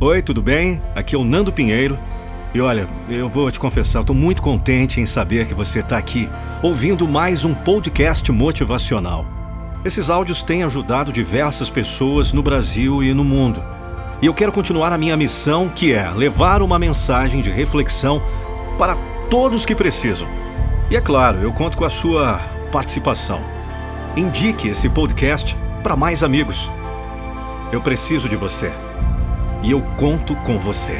Oi, tudo bem? Aqui é o Nando Pinheiro. E olha, eu vou te confessar, estou muito contente em saber que você está aqui ouvindo mais um podcast motivacional. Esses áudios têm ajudado diversas pessoas no Brasil e no mundo. E eu quero continuar a minha missão, que é levar uma mensagem de reflexão para todos que precisam. E é claro, eu conto com a sua participação. Indique esse podcast para mais amigos. Eu preciso de você. E eu conto com você.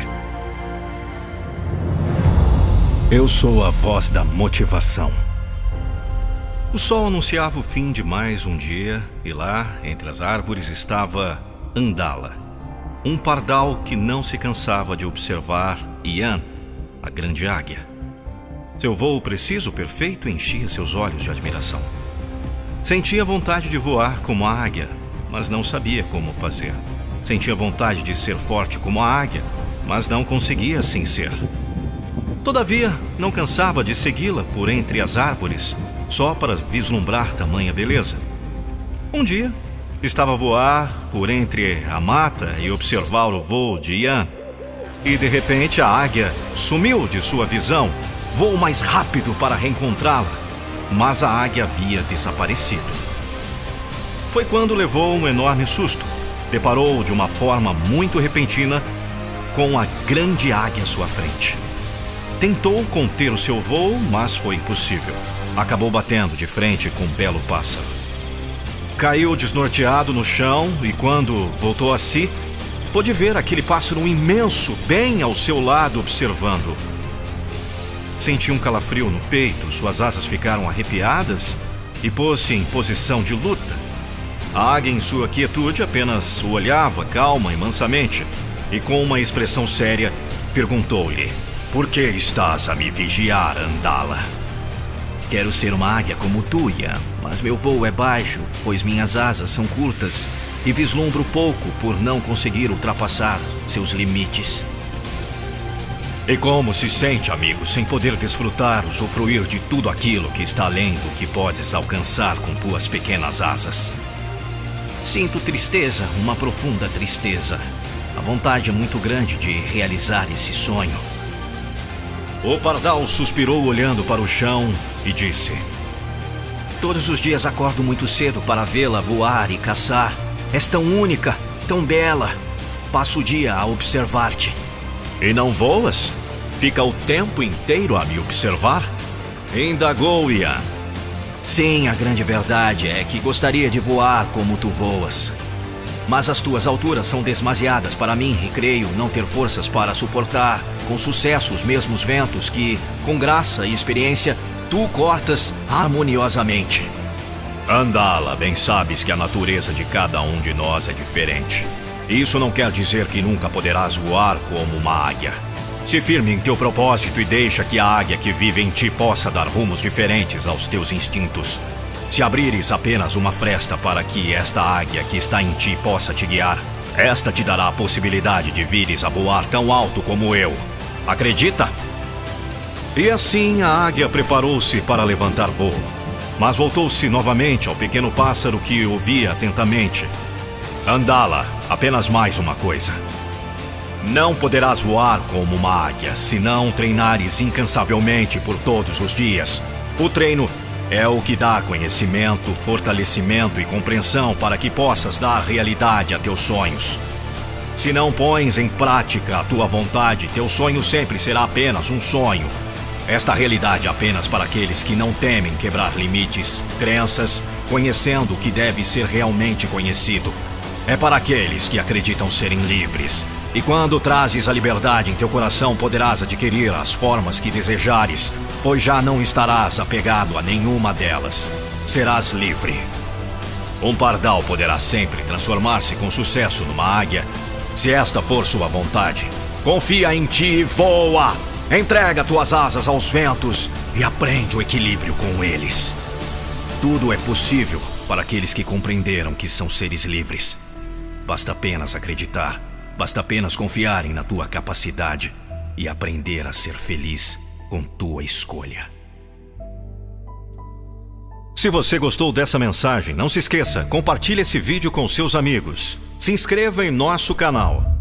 Eu sou a voz da motivação. O sol anunciava o fim de mais um dia e lá, entre as árvores, estava Andala, um pardal que não se cansava de observar Ian, a grande águia. Seu voo preciso, perfeito, enchia seus olhos de admiração. Sentia vontade de voar como a águia, mas não sabia como fazer. Sentia vontade de ser forte como a águia, mas não conseguia assim ser. Todavia, não cansava de segui-la por entre as árvores, só para vislumbrar tamanha beleza. Um dia, estava a voar por entre a mata e observar o voo de Ian. E de repente a águia sumiu de sua visão. Voou mais rápido para reencontrá-la, mas a águia havia desaparecido. Foi quando levou um enorme susto. Deparou de uma forma muito repentina com a grande águia à sua frente. Tentou conter o seu voo, mas foi impossível. Acabou batendo de frente com um belo pássaro. Caiu desnorteado no chão e, quando voltou a si, pôde ver aquele pássaro imenso bem ao seu lado observando. Sentiu um calafrio no peito, suas asas ficaram arrepiadas e pôs-se em posição de luta. A águia, em sua quietude, apenas o olhava calma e mansamente, e com uma expressão séria, perguntou-lhe. Por que estás a me vigiar, Andala? Quero ser uma águia como tu, Ian, mas meu voo é baixo, pois minhas asas são curtas e vislumbro pouco por não conseguir ultrapassar seus limites. E como se sente, amigo, sem poder desfrutar, usufruir de tudo aquilo que está além do que podes alcançar com tuas pequenas asas? Sinto tristeza, uma profunda tristeza. A vontade é muito grande de realizar esse sonho. O pardal suspirou olhando para o chão e disse: Todos os dias acordo muito cedo para vê-la voar e caçar. És tão única, tão bela. Passo o dia a observar-te. E não voas? Fica o tempo inteiro a me observar? Indagou Ian. Sim, a grande verdade é que gostaria de voar como tu voas. Mas as tuas alturas são demasiadas para mim e creio não ter forças para suportar com sucesso os mesmos ventos que, com graça e experiência, tu cortas harmoniosamente. Andala, bem sabes que a natureza de cada um de nós é diferente. Isso não quer dizer que nunca poderás voar como uma águia. Se firme em teu propósito e deixa que a águia que vive em ti possa dar rumos diferentes aos teus instintos. Se abrires apenas uma fresta para que esta águia que está em ti possa te guiar, esta te dará a possibilidade de vires a voar tão alto como eu. Acredita? E assim a águia preparou-se para levantar voo, mas voltou-se novamente ao pequeno pássaro que ouvia atentamente. Andala, apenas mais uma coisa. Não poderás voar como uma águia se não treinares incansavelmente por todos os dias. O treino é o que dá conhecimento, fortalecimento e compreensão para que possas dar realidade a teus sonhos. Se não pões em prática a tua vontade, teu sonho sempre será apenas um sonho. Esta realidade é apenas para aqueles que não temem quebrar limites, crenças, conhecendo o que deve ser realmente conhecido. É para aqueles que acreditam serem livres. E quando trazes a liberdade em teu coração, poderás adquirir as formas que desejares, pois já não estarás apegado a nenhuma delas. Serás livre. Um pardal poderá sempre transformar-se com sucesso numa águia, se esta for sua vontade. Confia em ti e voa! Entrega tuas asas aos ventos e aprende o equilíbrio com eles. Tudo é possível para aqueles que compreenderam que são seres livres. Basta apenas acreditar, basta apenas confiarem na tua capacidade e aprender a ser feliz com tua escolha. Se você gostou dessa mensagem, não se esqueça, compartilhe esse vídeo com seus amigos. Se inscreva em nosso canal